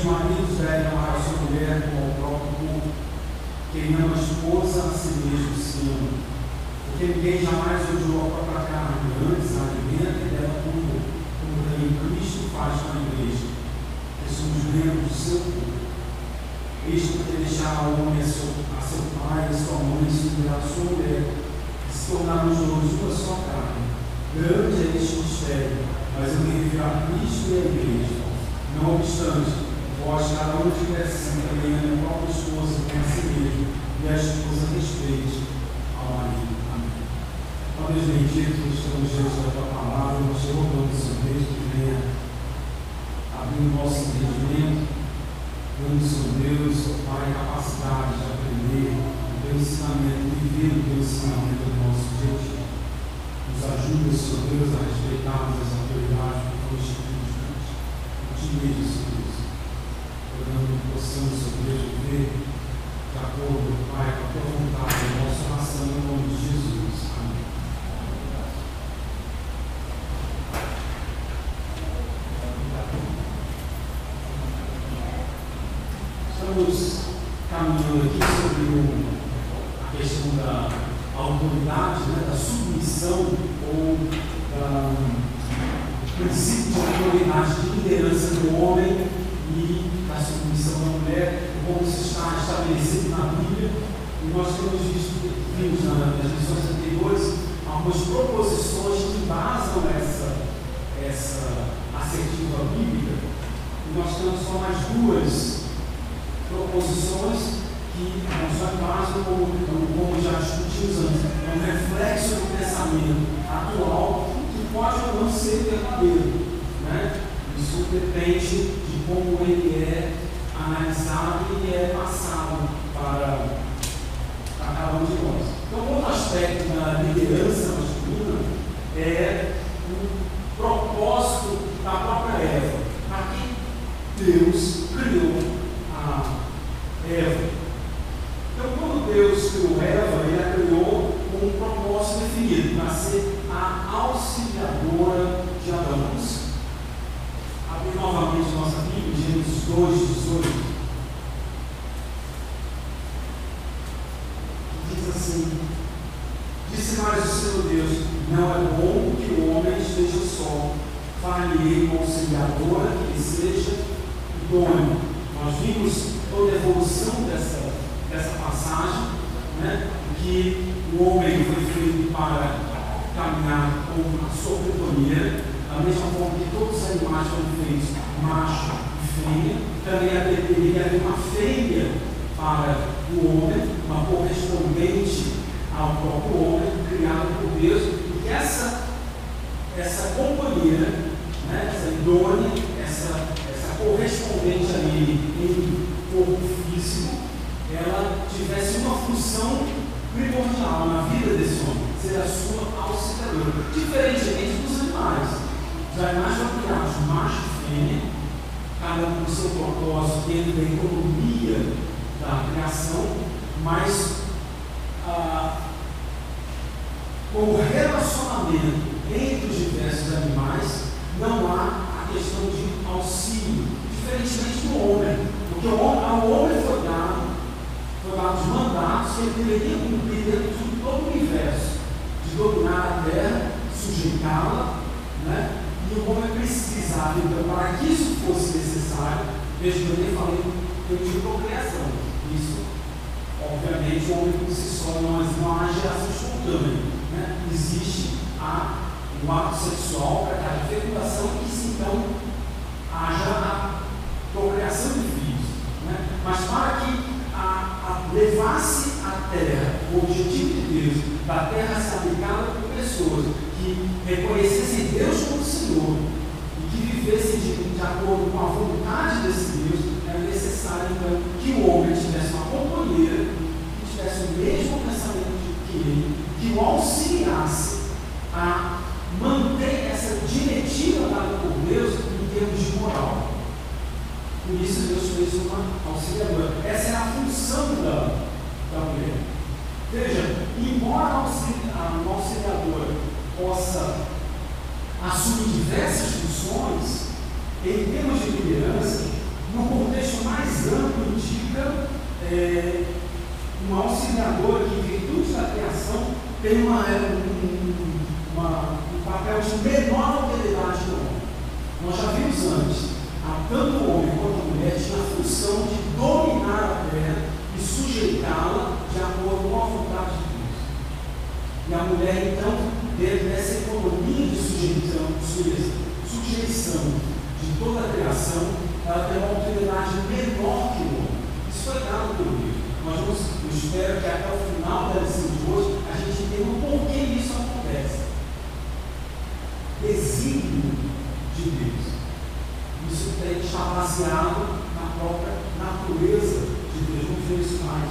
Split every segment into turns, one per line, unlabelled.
os maridos devem amar a sua mulher como o próprio corpo. Quem ama a esposa, a si mesmo se ama. Porque ninguém jamais odiou a própria carne, antes a alimenta e dela como, como também Cristo faz com Jesus, Senhor Jesus da tua palavra, o te louvamos, Senhor Deus, que venha abrir o nosso entendimento, dando, Senhor Deus, Pai, capacidade de aprender o teu ensinamento, viver o teu ensinamento do nosso Deus. Nos ajuda, Senhor Deus, a respeitarmos as autoridades que foram instituídas diante. Te mesmo, Senhor Deus, orando que possamos, Senhor Deus, viver de acordo, Pai, com a tua vontade, a nossa oração em nome de Jesus. 그 para ser a auxiliadora de Adão. Abre novamente nossa Bíblia, Gênesis 2, 18. Diz assim: Disse mais o Senhor Deus: Não é bom que o homem esteja só. Fale-lhe conciliadora que ele seja idôneo. Nós vimos toda a evolução dessa, dessa passagem, né? que o homem foi feito para caminhar com a sobretonia, da mesma forma que todos os animais foram feitos macho e fêmea, também deveria haver uma fêmea para o homem, uma correspondente ao próprio homem, criado por Deus, e essa, essa companheira, né, essa idônea, propósito dentro da economia da criação, mas um ato sexual para que a fecundação e então haja a procriação de filhos. Né? Mas para que a, a levasse a terra, o objetivo de Deus, da terra ser habitada por pessoas que reconhecessem Deus como Senhor e que vivessem de, de acordo com a vontade desse Deus, era necessário então que o homem tivesse uma companheira que tivesse o mesmo pensamento que ele, que o auxiliasse a manter essa diretiva dada por Deus em termos de moral. Por isso Deus fez uma auxiliadora. Essa é a função da, da mulher. Veja, embora a auxiliadora possa assumir diversas funções, em termos de liderança, no contexto mais amplo, indica é, uma auxiliadora que, em virtude da criação, tem uma, é, um, uma, um papel de menor autoridade do homem. Nós já vimos antes tanto o homem quanto a mulher tinham a função de dominar a terra e sujeitá-la de acordo com a vontade de Deus. E a mulher, então, dentro dessa economia de sujeição, sujeição de toda a criação, ela tem uma autoridade menor que o homem. Isso foi dado por Deus. Nós vamos, eu espero que até o final da lição de hoje a gente entenda o porquê isso acontece. Desígnio de Deus. Isso tem que estar baseado na própria natureza de Deus. Vamos ver isso mais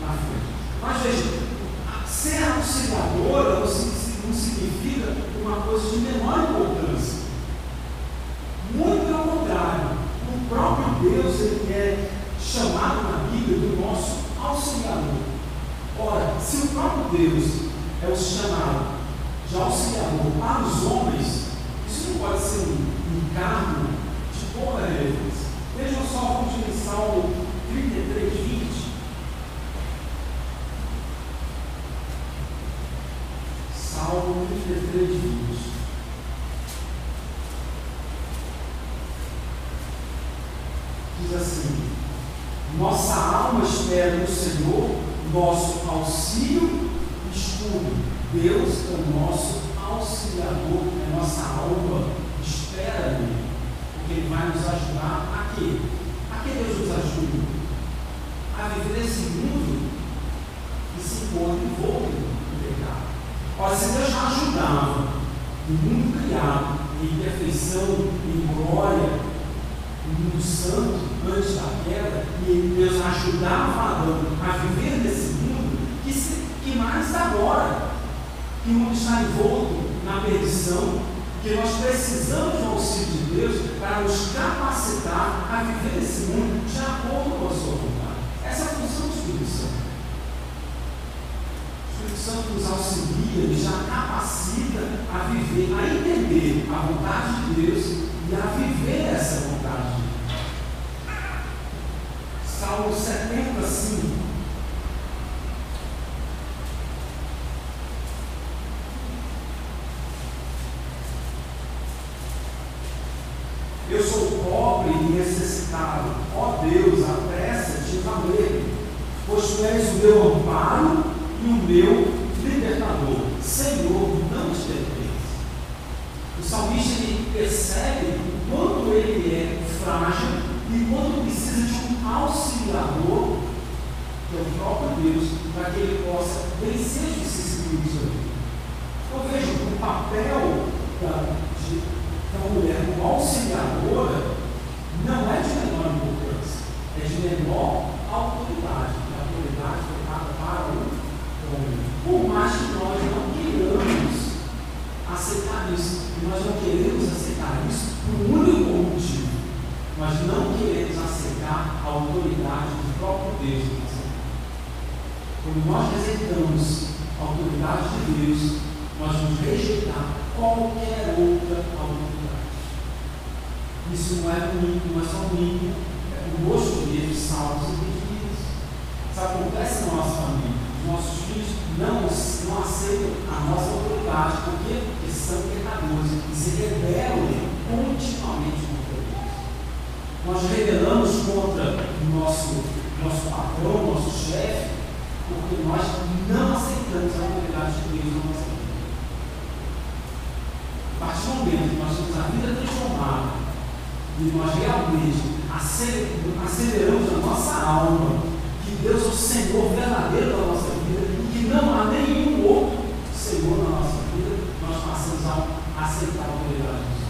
na frente. Mas veja, ser auxiliadora não significa uma coisa de menor importância. Muito pelo contrário, o próprio Deus ele é chamado na Bíblia do nosso auxiliador. Ora, se o próprio Deus é o chamado de auxiliador para os homens, isso não pode ser um encargo pouca relevância. Vejam só, vamos em Salmo 33, 20. Salmo 33, 20. Diz assim: Nossa alma espera no Senhor, nosso auxílio escudo. Deus é o nosso auxiliador, é nossa alma, espera nele que Ele vai nos ajudar a quê? A que Deus nos ajuda? A viver nesse mundo que se encontra envolto no pecado. Ora, se Deus já ajudava o mundo criado em perfeição, em glória, o mundo santo, antes da queda, e Deus ajudava Adão a viver nesse mundo, que, se, que mais agora, que o mundo está envolto na perdição, que nós precisamos do auxílio de Deus para nos capacitar a viver nesse mundo de acordo com a sua vontade. Essa é a função do Espírito Santo. O Espírito Santo nos auxilia, nos já capacita a viver, a entender a vontade de Deus e a viver essa vontade de Deus. Salmo 75. Eu sou pobre e necessitado. Ó Deus, apressa-te em valer, pois tu és o meu amparo e o meu libertador. Senhor, não te pertence. O salmista ele percebe o quanto ele é frágil e quanto precisa de um auxiliador, que é o próprio Deus, para que ele possa vencer os vicissitudes Então veja, o papel da, de então, a mulher como auxiliadora não é de menor importância, é de menor autoridade. A autoridade foi para o homem. Por mais que nós não queiramos aceitar isso, e nós não queremos aceitar isso por um único motivo. Nós não queremos aceitar a autoridade do próprio Deus. Quando nós rejeitamos a autoridade de Deus, nós vamos rejeitar qualquer outra autoridade. Isso não é comigo, não é só comigo, é conosco mesmo, salvos e perdidos. Isso acontece na nossa família. Os nossos filhos não, não aceitam a nossa autoridade. Porque são pecadores e se rebelam continuamente contra Deus. Nós rebelamos contra o nosso, nosso patrão, nosso chefe, porque nós não aceitamos a autoridade de Deus na nossa vida. A partir do momento que nós temos a vida transformada, e nós realmente aceleramos a nossa alma, que Deus é o Senhor verdadeiro da nossa vida e que não há nenhum outro Senhor na nossa vida, nós passamos a aceitar a autoridade homens.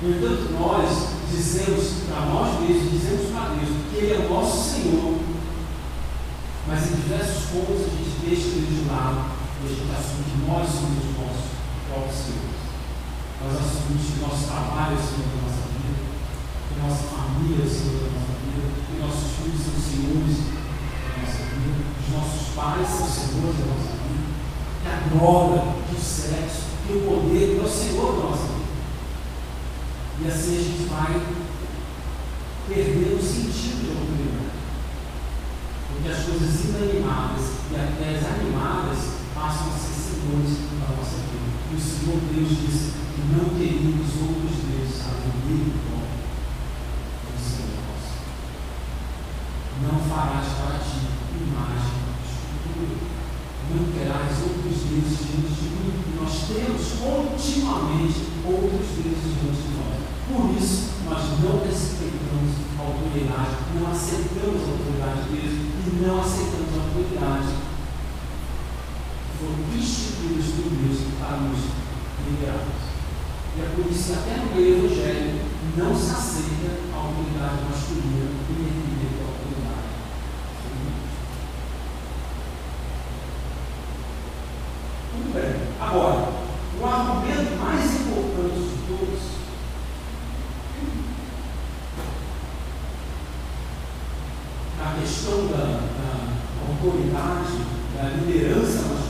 No entanto, nós dizemos para nós mesmos, dizemos para Deus que Ele é o nosso Senhor, mas em diversos pontos a gente deixa Ele de lado e a gente que nós somos os nossos próprios senhores. Nós assumimos que nosso trabalho é o Senhor da nossa vida, que nossa família é o Senhor da nossa vida, que nossos filhos são senhores da nossa vida, que os nossos pais são senhores da nossa vida, que a droga, que o sexo, que o poder é o Senhor da nossa vida. E assim a gente vai perder o sentido de autoridade. Porque as coisas inanimadas e até as animadas passam a ser senhores da nossa vida. E o Senhor Deus disse que não teríamos outros deuses além dele como Senhor nosso. Não farás para ti imagem escultura. Não terás outros deuses diante de mim. Nós temos continuamente outros deuses diante de nós. Por isso, nós não respeitamos a autoridade, não aceitamos a autoridade de Deus e não aceitamos a autoridade foram instituídos por Deus para nos liberarmos. E é por isso que até no meio evangélico não se aceita a autoridade masculina e nem a autoridade feminina. Muito bem. Agora, o argumento mais importante de todos na questão da, da autoridade, da liderança masculina,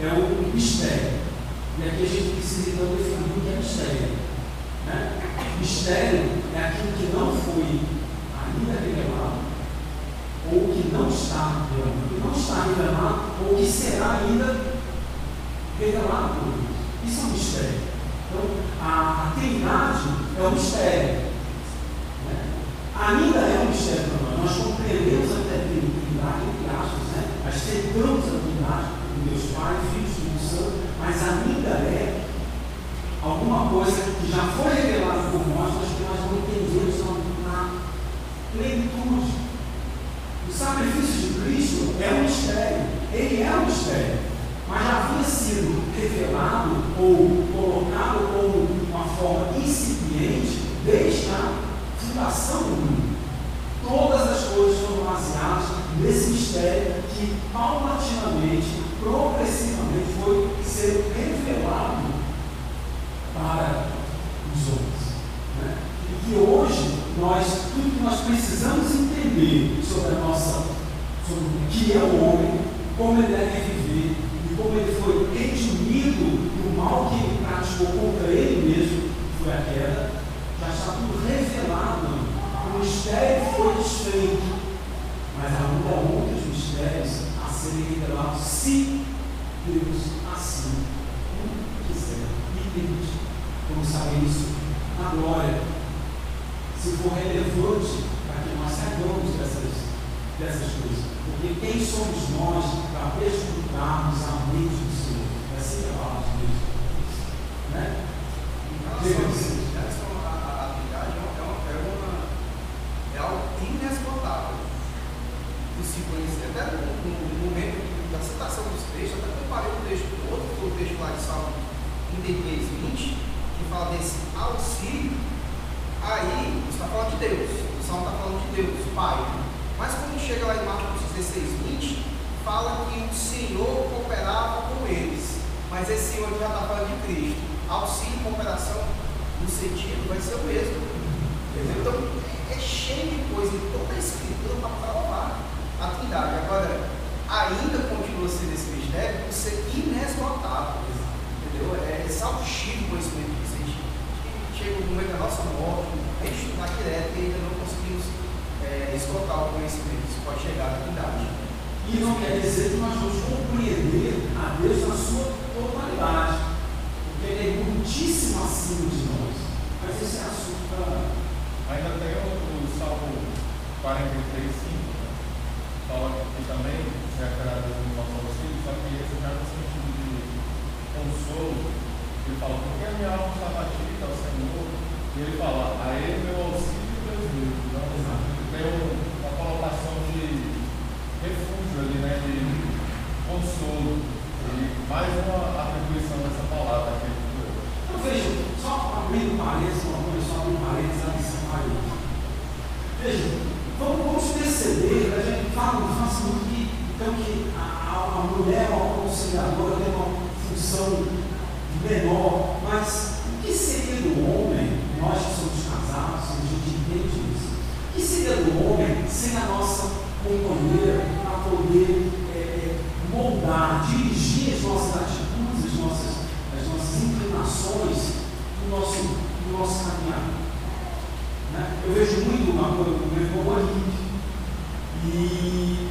é o mistério. E aqui a gente precisa então definir o que é mistério. Né? Mistério é aquilo que não foi ainda revelado, ou que não está revelado, não está revelado, ou que será ainda revelado por Deus. Isso é um mistério. Então, a, a Trindade é um mistério. Né? Ainda é um mistério para nós. Nós compreendemos até a Trindade, entre aspas, né? aceitamos a Trindade, Deus Pai, Filho e Espírito Santo, mas ainda é alguma coisa que já foi revelada por nós, mas que nós não entendemos na plenitude. Sacrifício de Cristo é um mistério, ele é um mistério, mas já havia sido revelado ou colocado como uma forma incipiente desde a fundação do mundo. Todas as coisas foram baseadas nesse mistério que paulatinamente progressivamente foi ser revelado para os homens. Né? E que hoje, nós, tudo que nós precisamos entender sobre a nossa, sobre o que é o homem, como ele deve viver e como ele foi redimido do mal que ele praticou contra ele mesmo, que foi a queda, já está tudo revelado. O mistério foi desfeito, mas ainda há outros mistérios serem revelados se Deus assim quiser e permitir. Vamos saber isso na glória. Se for relevante para que nós saibamos dessas, dessas coisas. Porque quem somos nós para escutarmos a mente do Senhor? Vai ser a palavra de Deus. Né? Diga assim.
É algo inesgotável de se conhecer. Até no, no momento da citação dos textos, até comparei um texto com outro, que o texto lá de Salmo 33, 20, que fala desse auxílio. Aí, está falando de Deus, o Salmo está falando de Deus, Pai. Mas quando chega lá em Marcos 16, 20, fala que o Senhor cooperava com eles. Mas esse Senhor já está falando de Cristo. Auxílio e cooperação, no sentido, vai ser o mesmo. Entendeu? Então, é, cheio de coisa em toda a Escritura para provar a Trindade. Agora, ainda continua sendo esse mistério por ser inesgotável. Entendeu? É exaustivo o conhecimento que existe. Chega no momento da nossa morte, a gente estudar direto e ainda não conseguimos é, esgotar o conhecimento. Isso pode chegar à Trindade.
E não quer dizer que nós vamos compreender a Deus na sua totalidade, porque Ele é muitíssimo acima de nós. Mas esse é assunto para.
Ainda tem o, o Salmo 43, 5 fala que também se referirá a Deus no nosso auxílio, só que esse já no sentido de consolo, ele fala, porque a minha alma está batida ao Senhor. E ele fala, a ele meu auxílio e
meus Deus. Então, assim, tem uma colocação de refúgio ali, né? De consolo. E mais uma atribuição dessa palavra aqui. Então vejo, só abrindo parênteses, uma coisa, só abrindo parênteses, adição parênteses. Veja, vamos, vamos perceber, a gente fala, faz muito assim, que, então, que a, a mulher, a auxiliadora, tem uma função menor, mas o que seria do homem, nós que somos casados, a gente entende isso, o que seria do homem sem a nossa companheira para poder é, é, moldar, dirigir as nossas atitudes, as nossas, as nossas inclinações no nosso, do nosso caminhar? Né? Eu vejo muito uma coisa, o meu irmão Henrique, e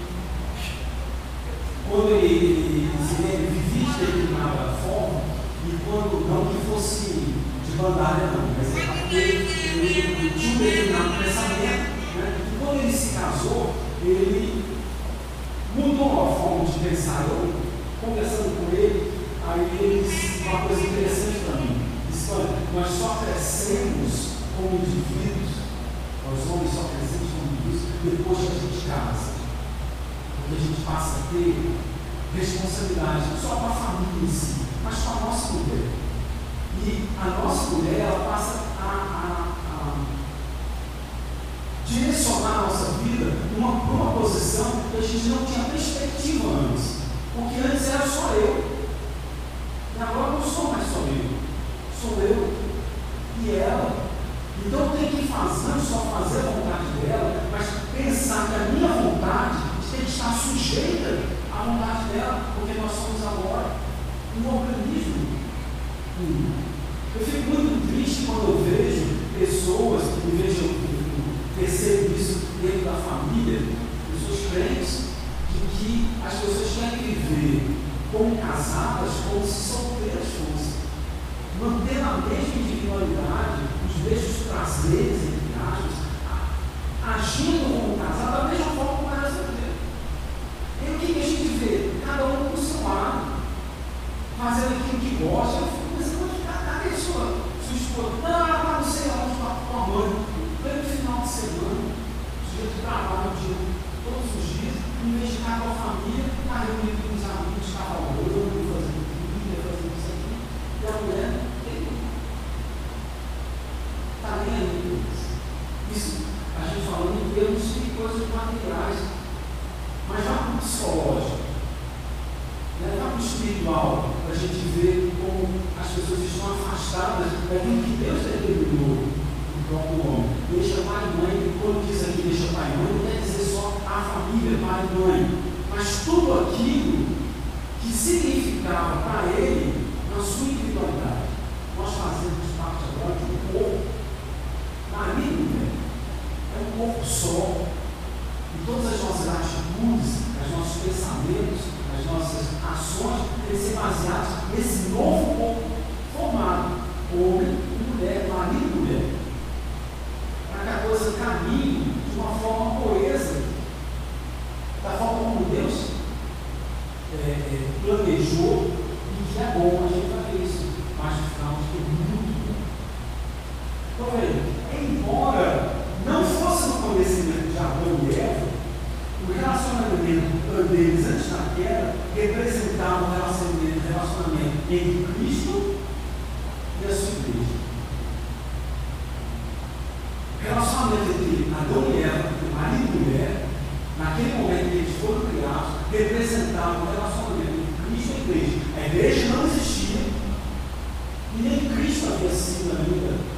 ainda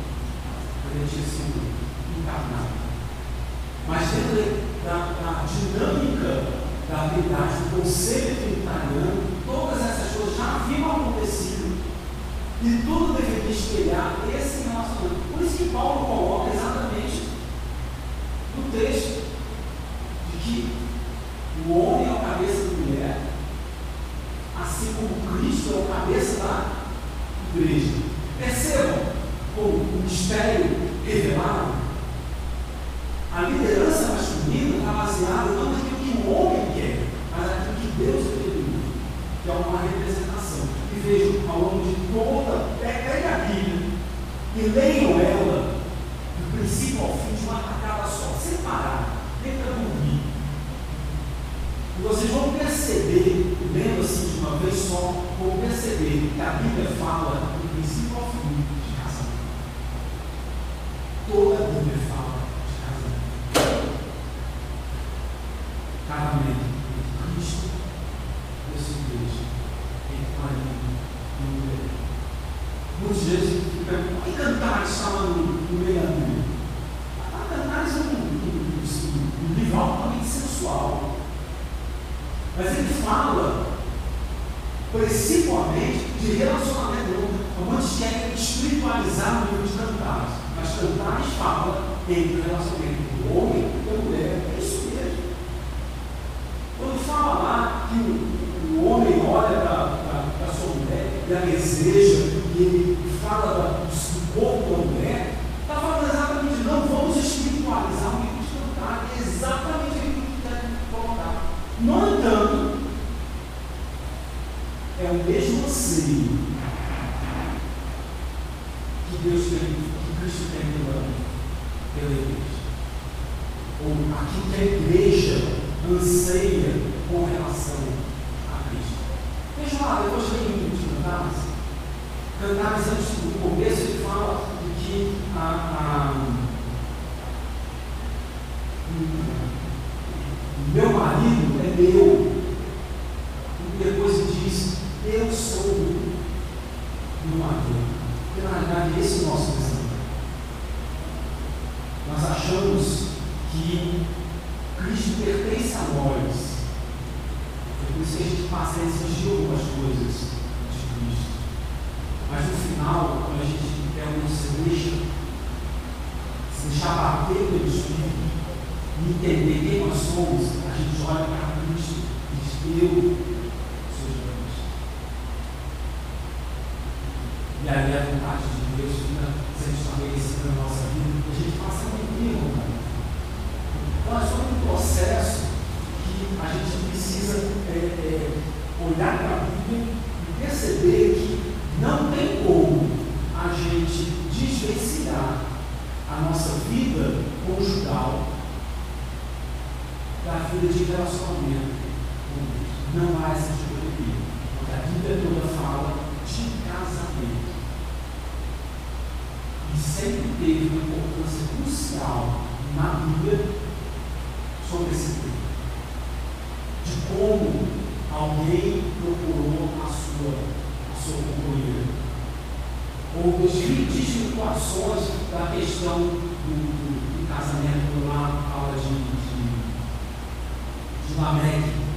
ele tinha sido encarnado. Mas dentro da, da dinâmica da habilidade do conceito italiano, todas essas coisas já haviam acontecido. E tudo deveria espelhar esse relacionamento. Por isso que Paulo coloca exatamente no texto de que o homem é a cabeça da mulher, assim como Cristo é o cabeça da e a deseja, ele fala do corpo da mulher, sempre teve uma importância crucial na vida sobre esse tema. De como alguém procurou a sua, a sua companheira. Ou grandes situações da questão do, do, do casamento lá na de, de, de Lameque.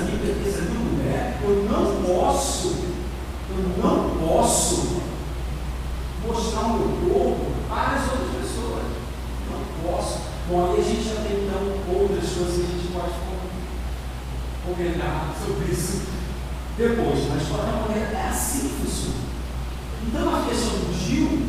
essa minha aqui, de mulher, eu não posso, eu não posso mostrar o meu corpo para as outras pessoas. Não posso. Bom, aí a gente já tem então outras coisas que a gente pode comentar sobre isso depois, mas para a mulher é assim que funciona. Então a questão do Gil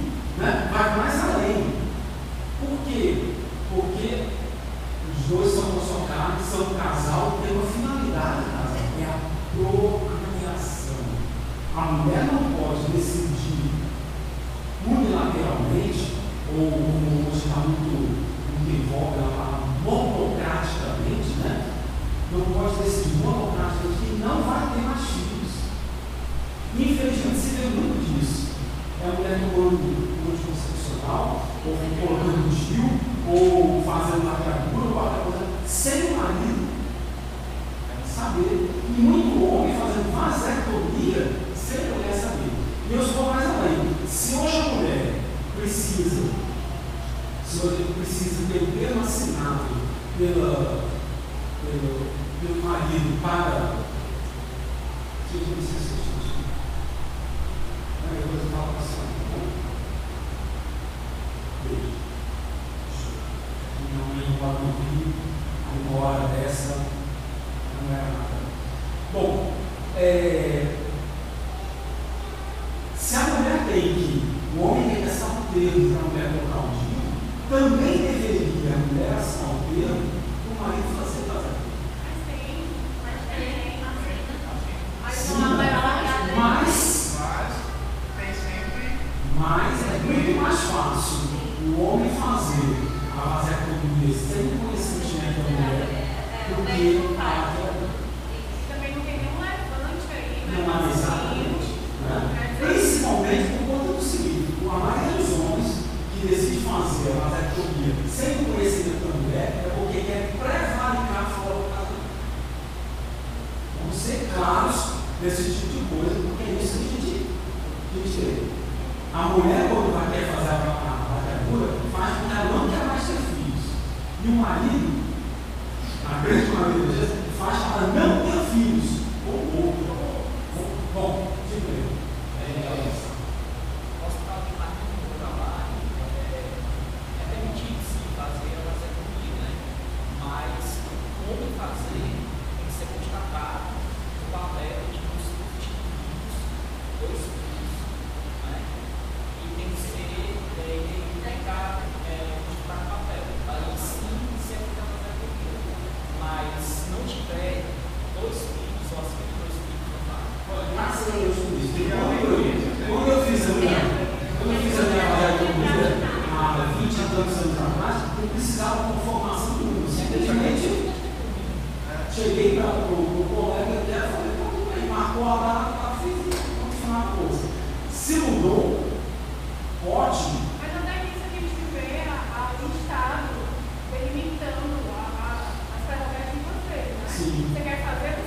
Você quer fazer?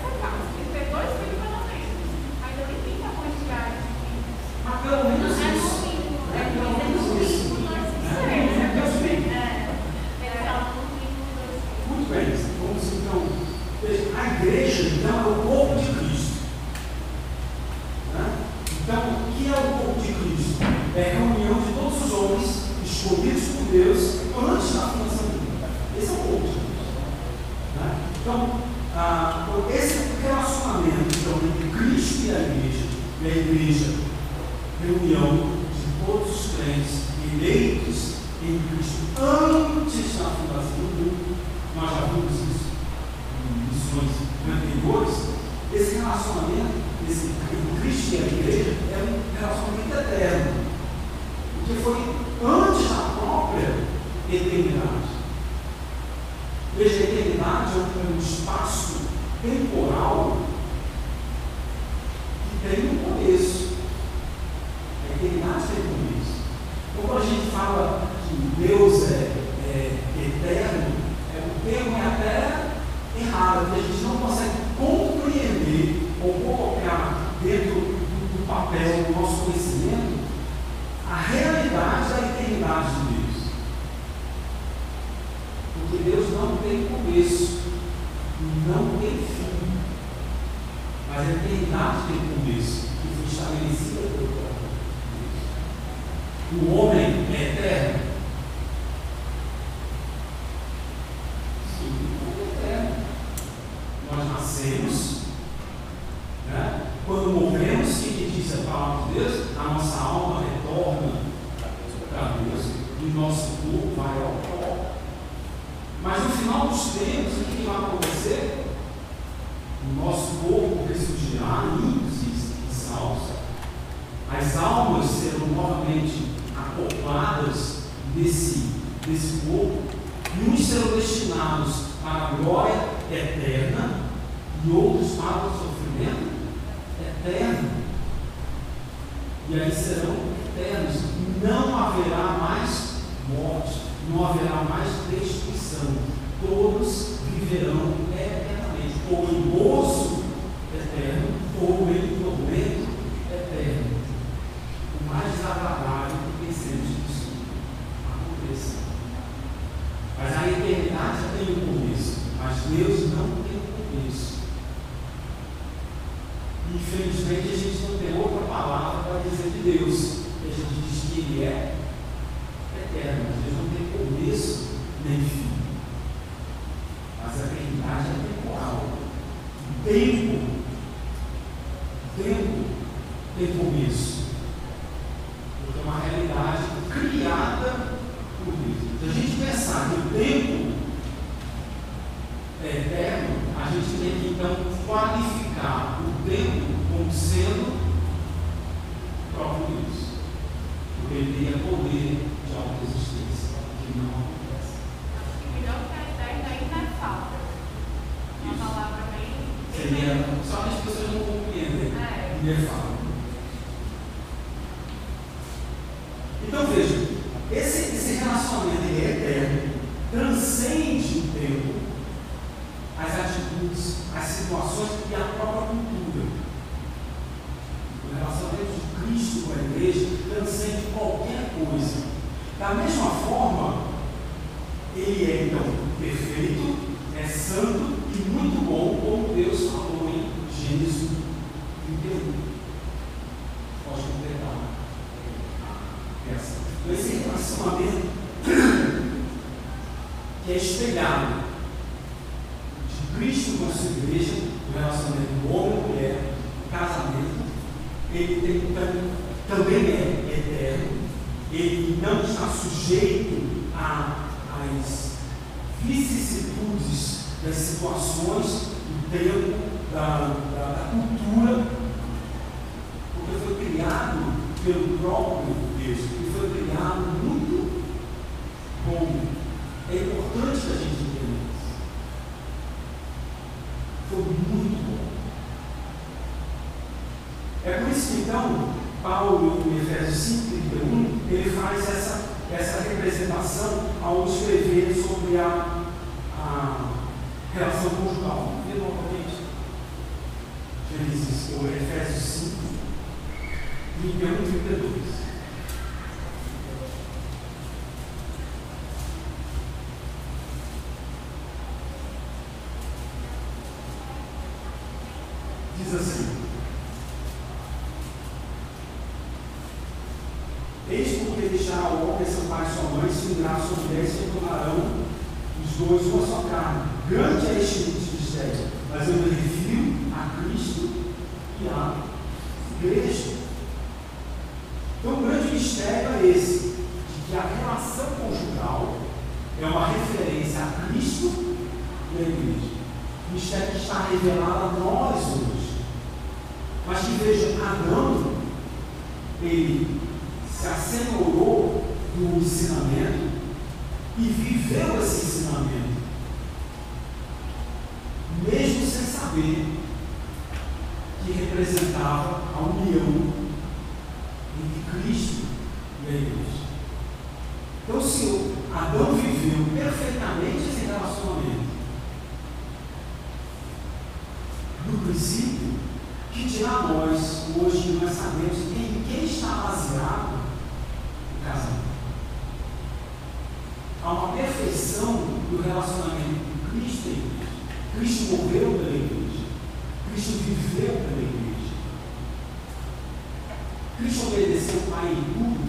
quando E ele fala. Então veja, esse, esse relacionamento ele é eterno, transcende o tempo, as atitudes, as situações e a própria cultura. O relacionamento de Cristo com a igreja transcende qualquer coisa. Da mesma forma, ele é então perfeito, é santo e muito bom, como Deus falou em Gênesis 31. relacionamento que é espelhado de Cristo com a sua igreja, o relacionamento homem-mulher, casamento, ele tem, também é eterno, ele não está sujeito às vicissitudes das situações do tempo, da, Eis porque deixará o homem seu pai e sua mãe, se unirá sua mulher, se tornarão os dois uma só carne. Grande é este mistério, mas eu me refiro a Cristo e à igreja. Então, o grande mistério é esse, de que a relação conjugal é uma referência a Cristo e à igreja. O mistério que está revelado a nós hoje. Mas que veja, Adão, ele se assentou no ensinamento e viveu esse ensinamento, mesmo sem saber que representava a união Aleluia.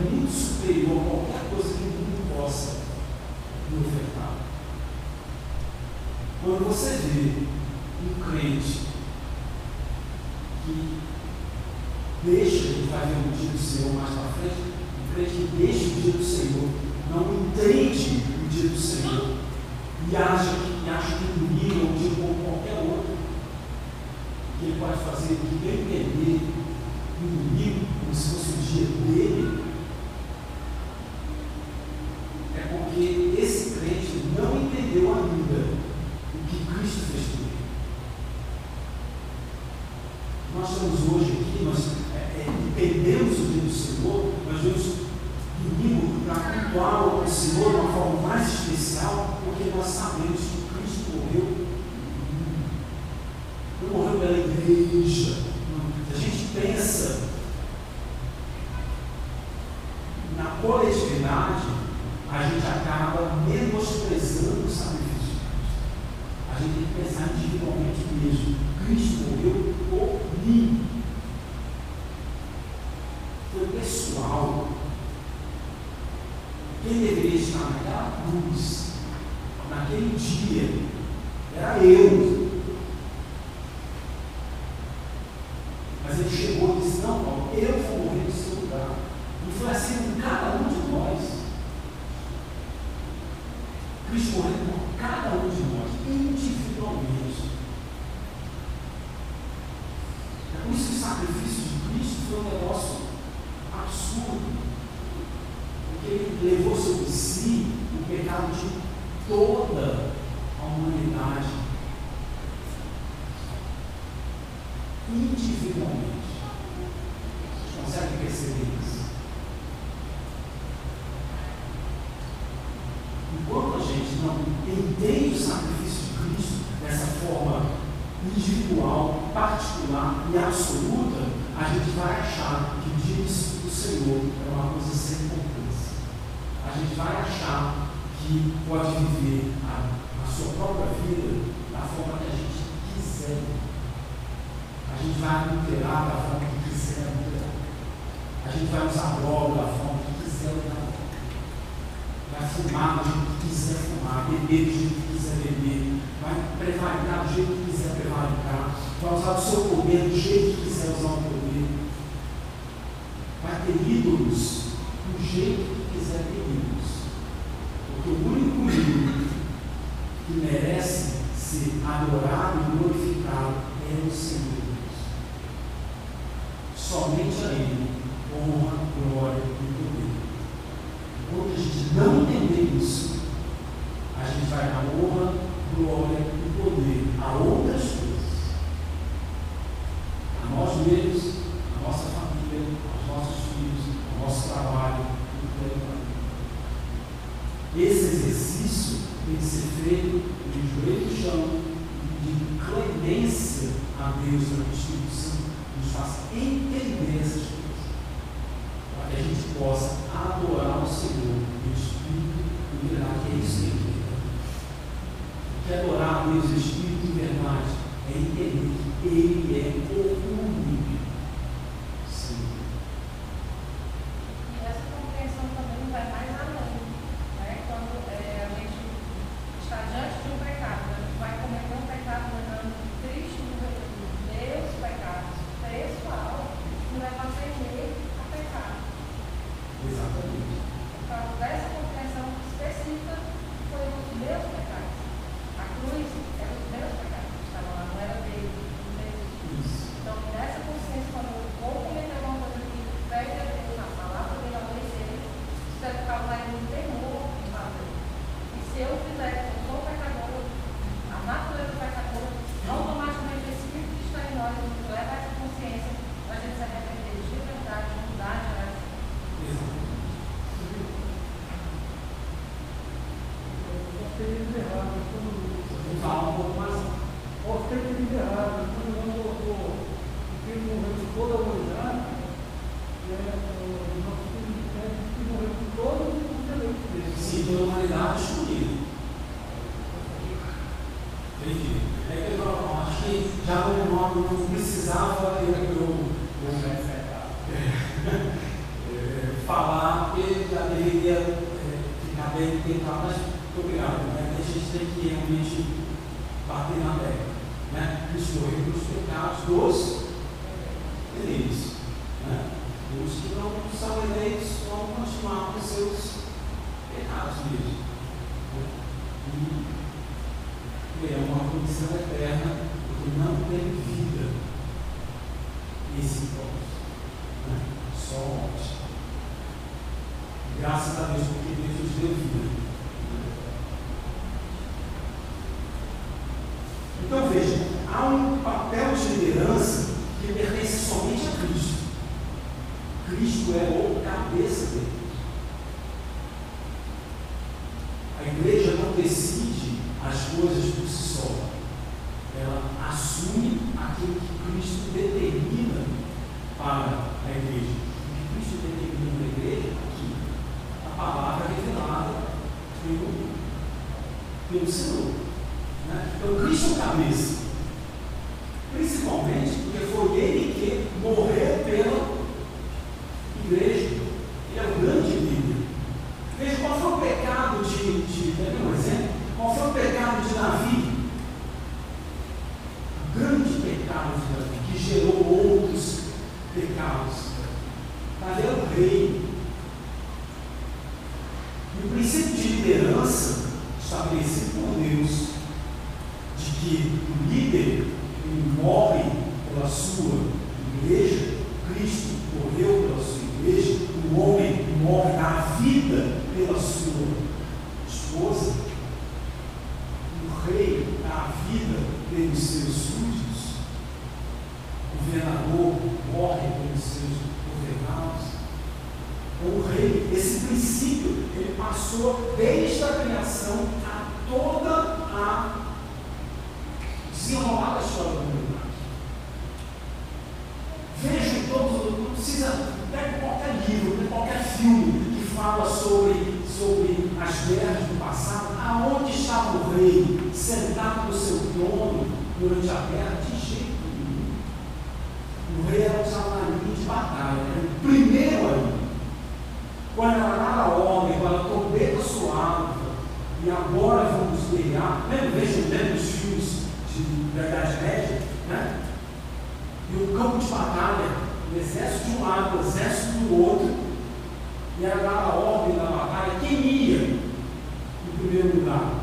é muito superior a qualquer coisa que o mundo possa me ofertar. Quando você vê um crente que deixa, ele vai ver o dia do Senhor mais para frente, um crente que deixa o dia do Senhor, não entende o dia do Senhor e age isso o sacrifício de Cristo foi um negócio absurdo. Porque ele levou sobre si o pecado de toda a humanidade. Individualmente. Vocês consegue perceber isso? Enquanto a gente não entende o sacrifício de Cristo dessa forma individual, pode viver a, a sua própria vida da forma que a gente quiser. A gente vai adulterar da forma que quiser adulterar. A gente vai usar droga da forma que quiser usar Vai fumar do jeito que quiser fumar, beber do jeito que quiser beber, vai prevaricar do jeito que quiser prevaricar, vai usar o seu Deus, para que o Espírito Santo nos faça entender essas coisas, para que a gente possa adorar o Senhor e o Espírito liberar, que é isso que ele quer. Que adorar a Deus e
morrer dos pecados
dos é, eleitos. Né? Os que não são eleitos vão continuar com seus pecados mesmo. Né? E é uma condição eterna, porque não tem vida nesse ponto. Né? Só morte. Graças a Deus, porque Deus nos deu vida. Né? Então veja, há um papel de liderança que pertence somente a Cristo. Cristo é o cabeça dele. A igreja não precisa Esse princípio ele passou desde a criação a toda a desenrolar da história do humanidade. Vejo todos, não precisa, né, pega qualquer livro, pega qualquer filme que fala sobre, sobre as guerras do passado, aonde estava o rei sentado no seu trono durante a guerra, de jeito nenhum. O rei era um salário de batalha, né? Quando era a tá homem, quando todo tá abençoado. E agora vamos brilhar. mesmo vejo lembra os filmes de, da Idade Média? Né? E o campo de batalha, o exército de um lado, o exército do outro, e era dar a ordem da batalha. Quem ia em primeiro lugar?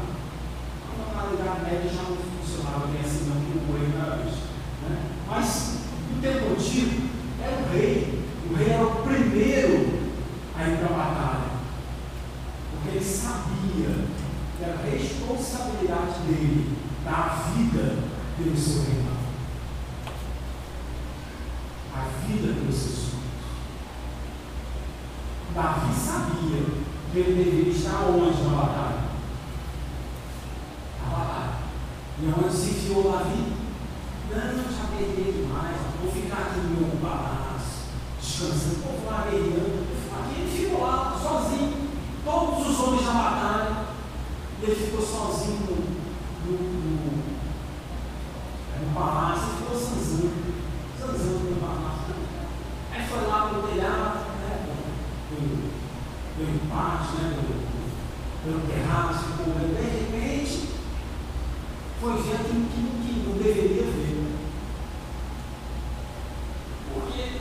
do empate, né, do, pelo terraço, de repente foi ver aquilo que, que não deveria ver. Né? Porque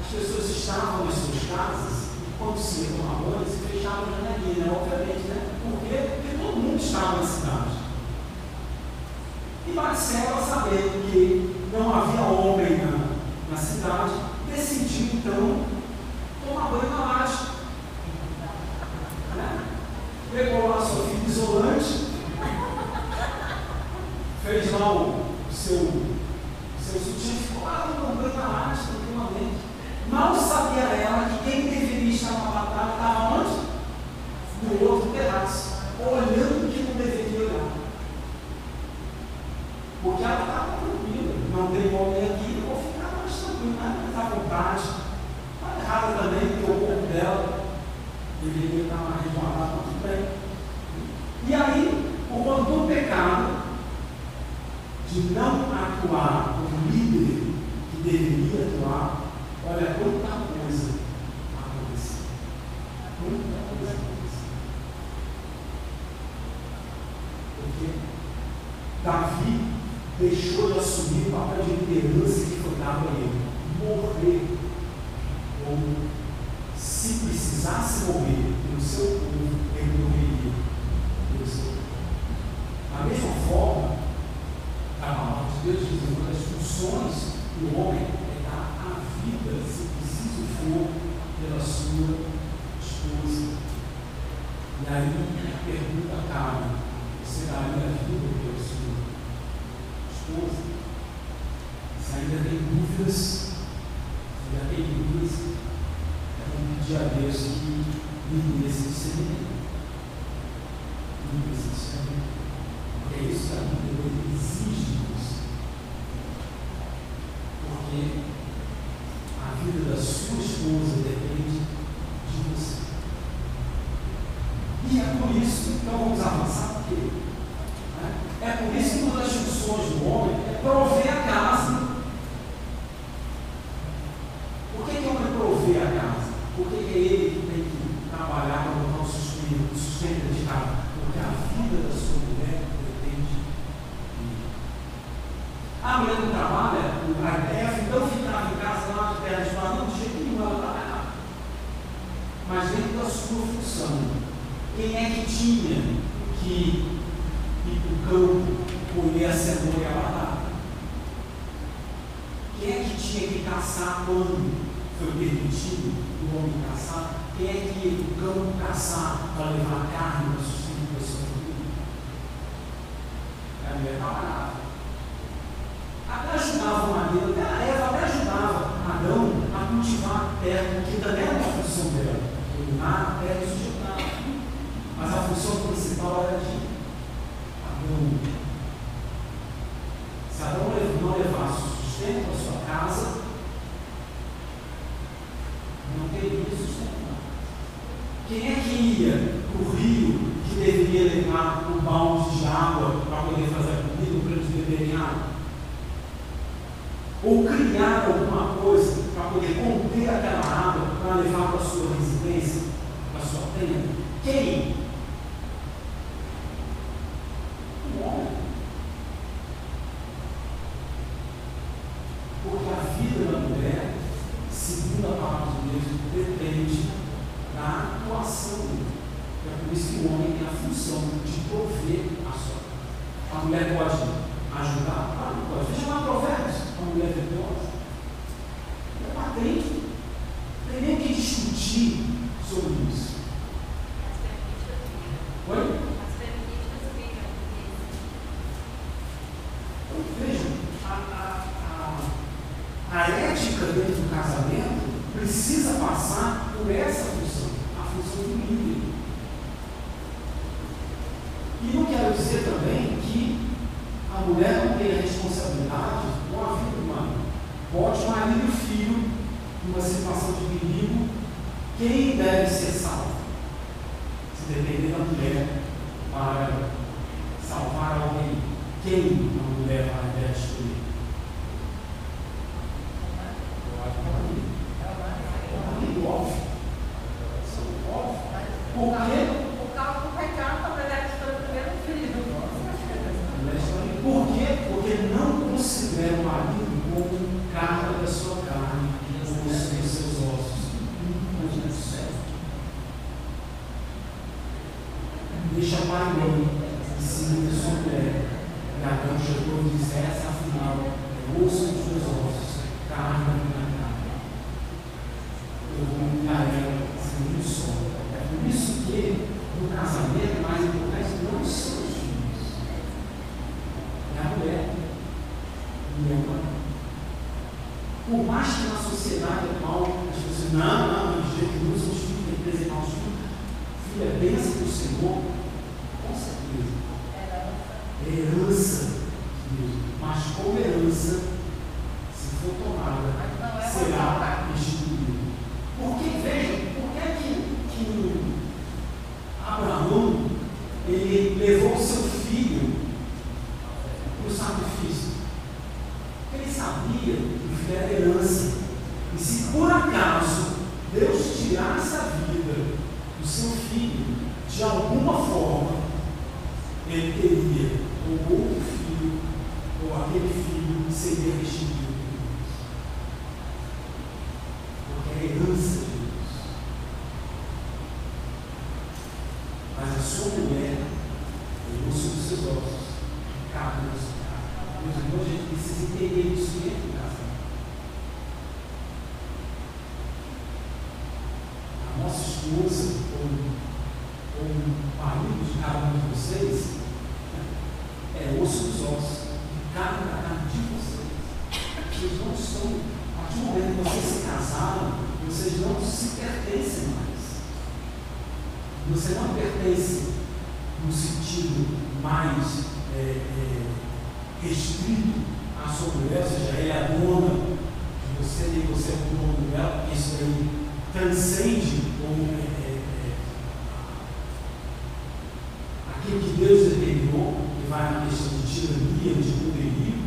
as pessoas estavam em suas casas e quando se amores se fechavam a janelinha, né? obviamente, né? Por quê? Porque todo mundo estava na cidade. E Marcelo, sabendo que não havia homem na, na cidade, decidiu então vidas. desvia o rio que deveria levar um balde de água para poder fazer a comida para eles beberem água. Ou criar alguma coisa para poder conter aquela água para levar para a sua residência, para a sua tenda. Quem deixa pai e se
e
siga o seu pé. E Adão Essa afinal é osso dos meus ossos, carne na carne. Eu comunicarei sem o sol. É por isso que no casamento é mais importante não são os filhos, é a mulher e a mãe. Por mais que na sociedade atual as pessoas não, não, de jeito nenhum, os filhos, têm que preservar os filhos. Filho é bênção do Senhor, no sentido mais é, é, restrito à sua mulher, ou seja, é a dona de você e você é o dono dela, isso aí transcende como é, é, é, aquilo que Deus determinou, que vai na questão de tirania, de poderio,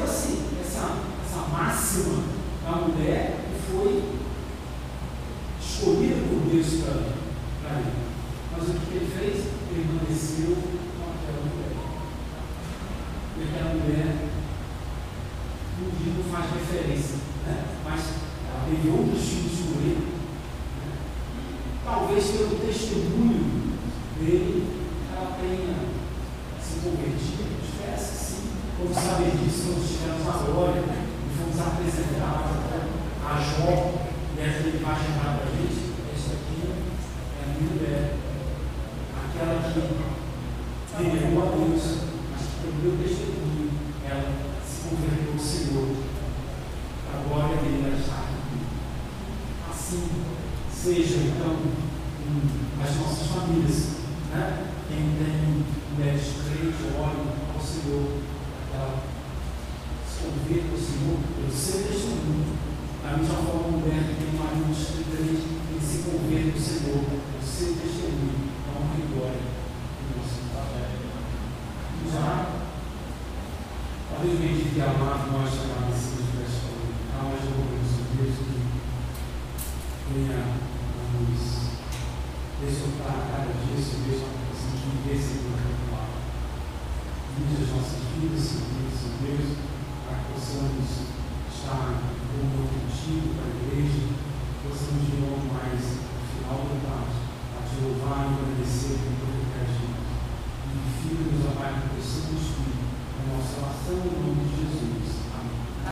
Então, assim,
essa,
essa máxima da mulher que foi escolhida por Deus para ele, Mas o que ele fez? Permaneceu com aquela mulher. E aquela mulher, no dia não faz referência, né? mas ela teve outros filhos com ele. Talvez pelo testemunho dele, ela tenha se convertido. Como saber disso, nós tivemos glória e fomos apresentados né? a Jó